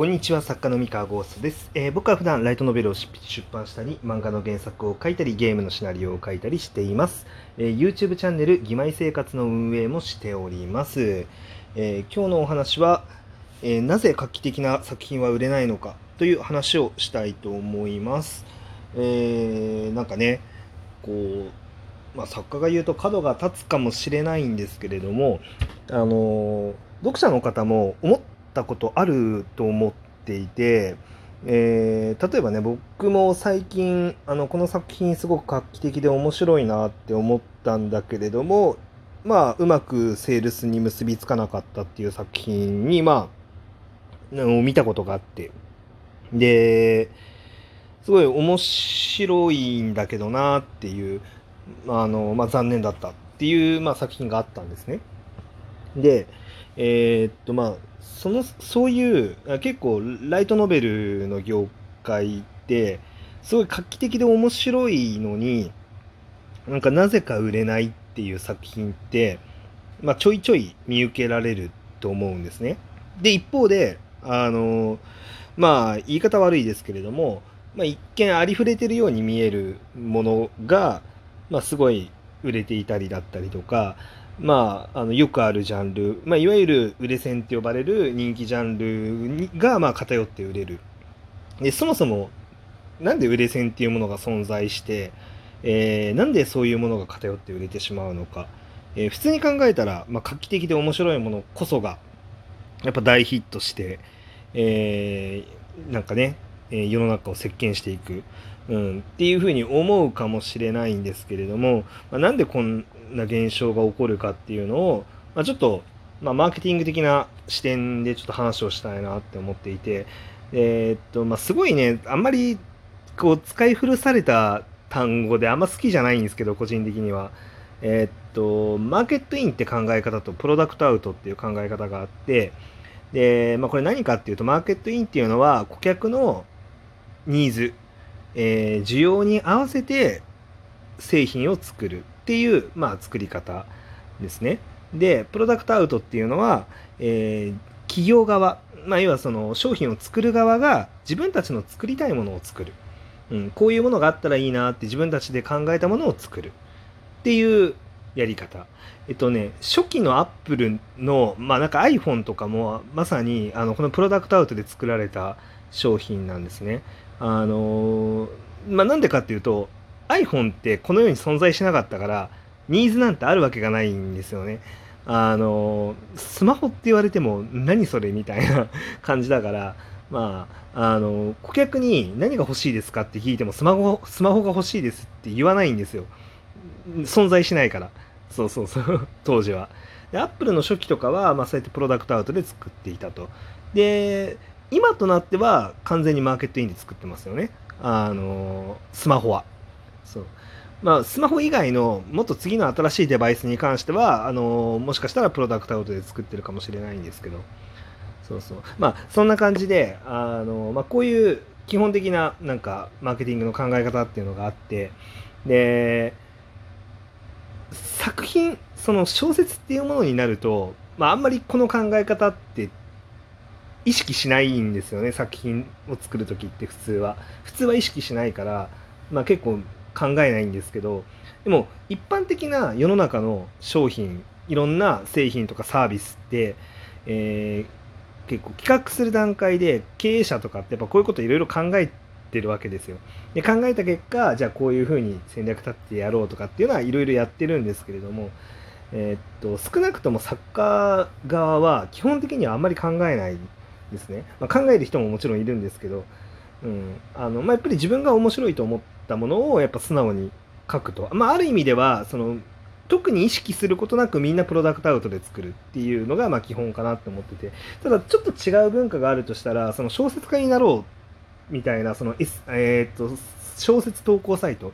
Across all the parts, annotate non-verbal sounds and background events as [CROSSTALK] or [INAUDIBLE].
こんにちは、作家の三河ゴーストです、えー、僕は普段ライトノベルを出版したり、漫画の原作を書いたり、ゲームのシナリオを書いたりしています。えー、YouTube チャンネル、義妹生活の運営もしております。えー、今日のお話は、えなぜ画期的な作品は売れないのかという話をしたいと思います。えなんかね、こう、まあ、作家が言うと角が立つかもしれないんですけれども、あの読者の方も思っったことあると思っていて、えー、例えばね僕も最近あのこの作品すごく画期的で面白いなって思ったんだけれどもまあうまくセールスに結びつかなかったっていう作品にまあ見たことがあってですごい面白いんだけどなっていうあの、まあ、残念だったっていう、まあ、作品があったんですね。で、えー、っとまあそのそういう結構ライトノベルの業界ってすごい画期的で面白いのになんかなぜか売れないっていう作品って、まあ、ちょいちょい見受けられると思うんですね。で一方であのまあ言い方悪いですけれども、まあ、一見ありふれてるように見えるものが、まあ、すごい売れていたりだったりとかまあ、あのよくあるジャンル、まあ、いわゆる売れ線って呼ばれる人気ジャンルが、まあ、偏って売れる。でそもそもなんで売れ線っていうものが存在して、えー、なんでそういうものが偏って売れてしまうのか、えー、普通に考えたら、まあ、画期的で面白いものこそがやっぱ大ヒットして、えー、なんかね、世の中を席巻していく、うん、っていうふうに思うかもしれないんですけれども、まあ、なんでこんな現象が起こるかっていうのを、まあ、ちょっと、まあ、マーケティング的な視点でちょっと話をしたいなって思っていて、えー、っと、まあ、すごいね、あんまりこう使い古された単語であんま好きじゃないんですけど、個人的には。えー、っと、マーケットインって考え方とプロダクトアウトっていう考え方があって、で、まあ、これ何かっていうと、マーケットインっていうのは顧客のニーズ、えー、需要に合わせて製品を作るっていう、まあ、作り方ですね。で、プロダクトアウトっていうのは、えー、企業側、まあ、要はその商品を作る側が自分たちの作りたいものを作る。うん、こういうものがあったらいいなって自分たちで考えたものを作るっていうやり方。えっとね、初期のアップルの、まあなんか iPhone とかもまさにあのこのプロダクトアウトで作られた商品なんですね。あのまあなんでかっていうと、iPhone ってこの世に存在しなかったからニーズなんてあるわけがないんですよね。あのスマホって言われても何それみたいな [LAUGHS] 感じだからまああの顧客に何が欲しいですかって聞いてもスマホスマホが欲しいですって言わないんですよ。存在しないから。そうそうそう。[LAUGHS] 当時は。でアップルの初期とかは、まあ、そうやってプロダクトアウトで作っていたと。で今となっては完全にマーケットインで作ってますよね。あのスマホは。そう。まあ、スマホ以外のもっと次の新しいデバイスに関してはあのもしかしたらプロダクトアウトで作ってるかもしれないんですけど。そうそう。まあそんな感じであの、まあ、こういう基本的ななんかマーケティングの考え方っていうのがあって。で作品その小説っていうものになると、まあ、あんまりこの考え方って意識しないんですよね作品を作る時って普通は普通は意識しないから、まあ、結構考えないんですけどでも一般的な世の中の商品いろんな製品とかサービスって、えー、結構企画する段階で経営者とかってやっぱこういうこといろいろ考えてるわけですよ。で考えた結果じゃあこういうふうに戦略立ってやろうとかっていうのはいろいろやってるんですけれども、えー、っと少なくとも作家側は基本的にはあんまり考えないですね。まあ、考える人ももちろんいるんですけど、うん。あのまあ、やっぱり自分が面白いと思ったものをやっぱ素直に書くと、まあ、ある意味ではその特に意識することなくみんなプロダクトアウトで作るっていうのがま基本かなって思ってて。ただちょっと違う文化があるとしたらその小説家になろうみたいなその、S えー、と小説投稿サイト。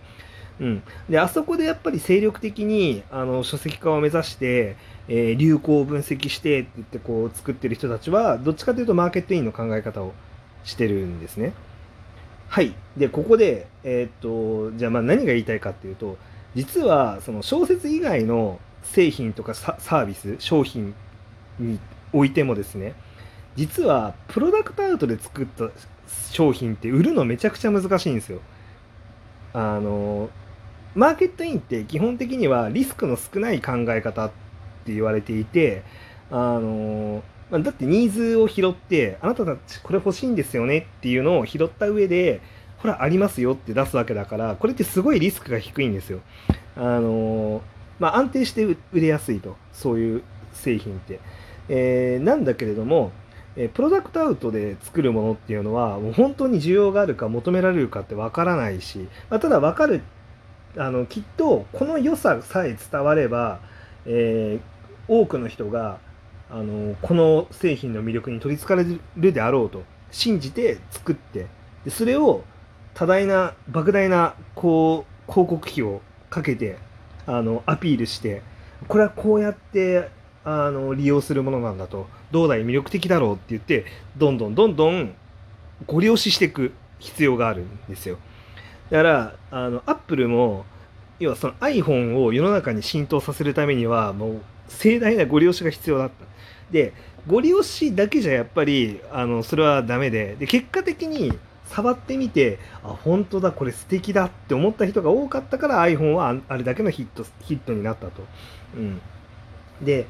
うん、であそこでやっぱり精力的にあの書籍化を目指して、えー、流行を分析してって言ってこう作ってる人たちはどっちかというとマーケットインの考え方をしてるんですね。はい。で、ここで、えー、っと、じゃあまあ何が言いたいかっていうと、実はその小説以外の製品とかサービス、商品においてもですね、実はプロダクトアウトで作った商品って売るのめちゃくちゃ難しいんですよ。あのマーケットインって基本的にはリスクの少ない考え方って言われていてあのだってニーズを拾ってあなたたちこれ欲しいんですよねっていうのを拾った上でほらありますよって出すわけだからこれってすごいリスクが低いんですよ。あのまあ、安定して売れやすいとそういう製品って。えー、なんだけれどもえプロダクトアウトで作るものっていうのはもう本当に需要があるか求められるかってわからないし、まあ、ただ分かるあのきっとこの良ささえ伝われば、えー、多くの人があのこの製品の魅力に取りつかれるであろうと信じて作ってでそれを多大な莫大なこう広告費をかけてあのアピールしてこれはこうやってあの利用するものなんだとどうだい魅力的だろうって言ってどんどんどんどんご利用ししていく必要があるんですよ。だからあのアップルも要はその iPhone を世の中に浸透させるためにはもう盛大なご利用しが必要だった。でご利用しだけじゃやっぱりあのそれはダメで。で結果的に触ってみてあ本当だこれ素敵だって思った人が多かったから iPhone はあれだけのヒットヒットになったと。うん、で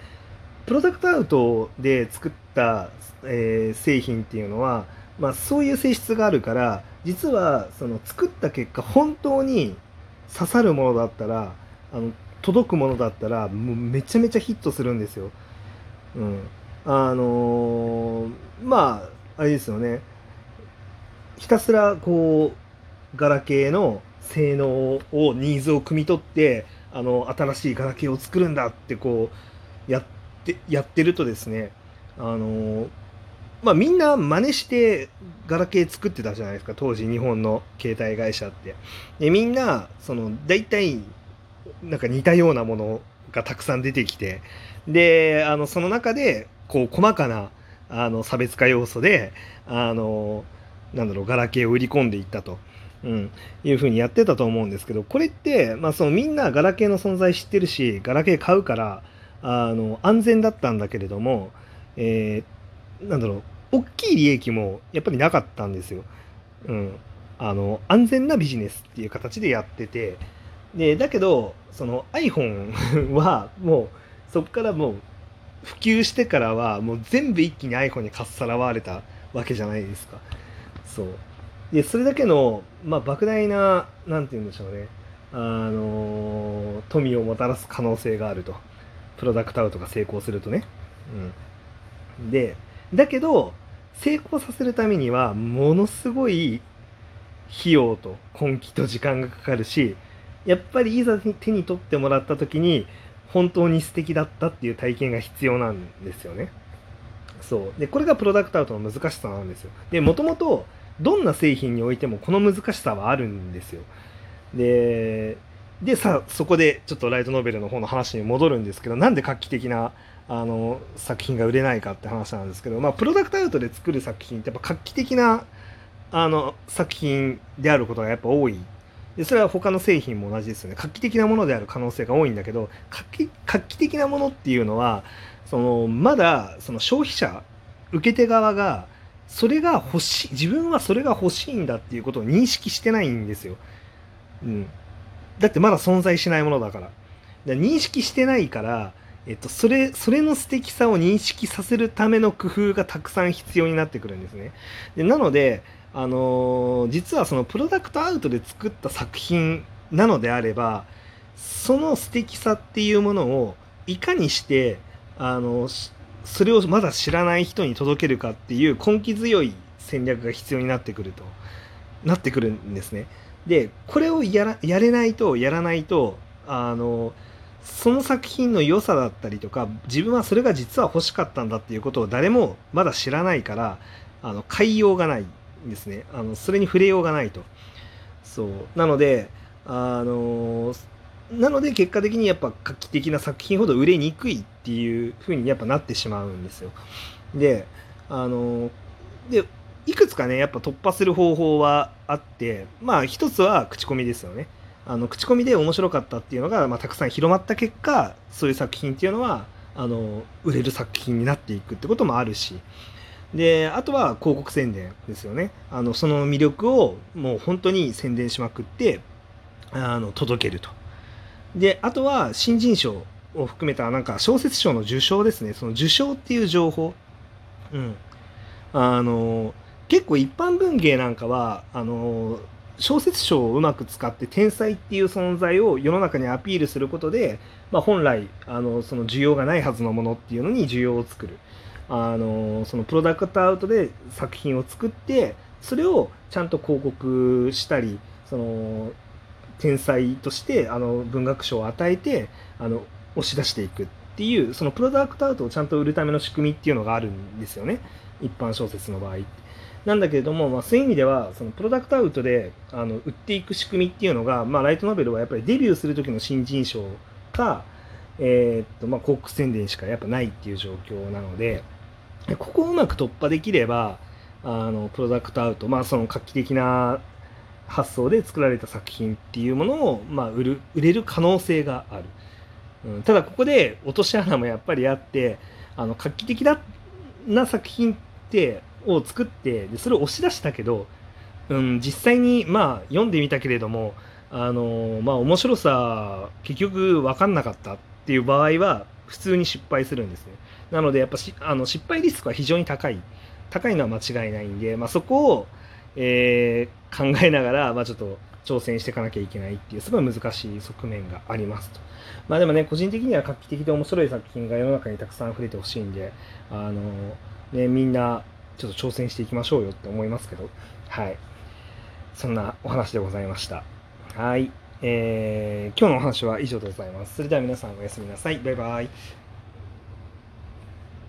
プロダクトアウトで作った、えー、製品っていうのは、まあ、そういう性質があるから実はその作った結果本当に刺さるものだったらあの届くものだったらもうめちゃめちゃヒットするんですよ。うん、あのー、まああれですよねひたすらこうガラケーの性能をニーズを汲み取ってあの新しいガラケーを作るんだってこうやってやってるとですねあのまあみんな真似してガラケー作ってたじゃないですか。当時日本の携帯会社って。でみんなその大体なんか似たようなものがたくさん出てきて。であのその中でこう細かなあの差別化要素であのなんだろうガラケーを売り込んでいったと。うん、いうふうにやってたと思うんですけどこれって、まあ、そのみんなガラケーの存在知ってるしガラケー買うからあの安全だったんだけれども、えー、なんだろう大きい利益もやっぱりなかったんですよ。うん、あの安全なビジネスっていう形でやってて。でだけどその iPhone はもうそこからもう普及してからはもう全部一気に iPhone にかっさらわれたわけじゃないですか。そう。でそれだけの、まあ、莫大な何て言うんでしょうね。あの富をもたらす可能性があると。プロダクトアウトが成功するとね、うん、でだけど成功させるためにはものすごい費用と根気と時間がかかるしやっぱりいざ手に取ってもらった時に本当に素敵だったっていう体験が必要なんですよね。そうでこれがプロダクトアウトの難しさなんですよ。でもともとどんな製品においてもこの難しさはあるんですよ。で、でさそこでちょっとライトノベルの方の話に戻るんですけどなんで画期的なあの作品が売れないかって話なんですけど、まあ、プロダクトアウトで作る作品ってやっぱ画期的なあの作品であることがやっぱ多い。でそれは他の製品も同じですよね。画期的なものである可能性が多いんだけど画期画期的なものっていうのはそのまだその消費者受け手側がそれが欲しい自分はそれが欲しいんだっていうことを認識してないんですよ。うん、だってまだ存在しないものだから。から認識してないから、えっと、それそれの素敵さを認識させるための工夫がたくさん必要になってくるんですね。でなので、あのー、実はそのプロダクトアウトで作った作品なのであればその素敵さっていうものをいかにしてあのそれをまだ知らない人に届けるかっていう根気強い戦略が必要になってくるとなってくるんですね。でこれをやらやれないとやらないとあのその作品の良さだったりとか自分はそれが実は欲しかったんだっていうことを誰もまだ知らないからあの買いようがないんですね。あのそれに触れようがないと。そう。なのであのなので結果的にやっぱ画期的な作品ほど売れにくいっていう風にやっぱなってしまうんですよ。であのでいくつかねやっぱ突破する方法はあってまあ一つは口コミですよね。あの口コミで面白かったっていうのが、まあ、たくさん広まった結果そういう作品っていうのはあの売れる作品になっていくってこともあるし。であとは広告宣伝ですよね。あのその魅力をもう本当に宣伝しまくってあの届けると。であとは新人賞を含めたなんか小説賞の受賞ですね。その受賞っていう情報。うん。あの結構一般文芸なんかはあの小説賞をうまく使って天才っていう存在を世の中にアピールすることで、まあ、本来あのその需要がないはずのものっていうのに需要を作るあのそのプロダクトアウトで作品を作ってそれをちゃんと広告したりその天才としてあの文学賞を与えてあの押し出していくっていうそのプロダクトアウトをちゃんと売るための仕組みっていうのがあるんですよね一般小説の場合。なんだけれども、まあ、そういう意味ではそのプロダクトアウトであの売っていく仕組みっていうのが、まあ、ライトノベルはやっぱりデビューする時の新人賞か、えー、っとまあ、広告宣伝しかやっぱないっていう状況なのでここをうまく突破できればあのプロダクトアウト、まあ、その画期的な発想で作られた作品っていうものを、まあ、売る売れる可能性がある、うん、ただここで落とし穴もやっぱりあってあの画期的な作品ってを作ってでそれを押し出したけど、うん、実際にまあ読んでみたけれどもあのまあ面白さ結局分かんなかったっていう場合は普通に失敗するんですねなのでやっぱしあの失敗リスクは非常に高い高いのは間違いないんで、まあ、そこを、えー、考えながら、まあ、ちょっと挑戦していかなきゃいけないっていうすごい難しい側面がありますと。まあでもね個人的には画期的で面白い作品が世の中にたくさん溢れてほしいんであの、ね、みんなちょっと挑戦していきましょうよって思いますけど、はい。そんなお話でございました。はい。えー、今日のお話は以上でございます。それでは皆さんおやすみなさい。バイバイ。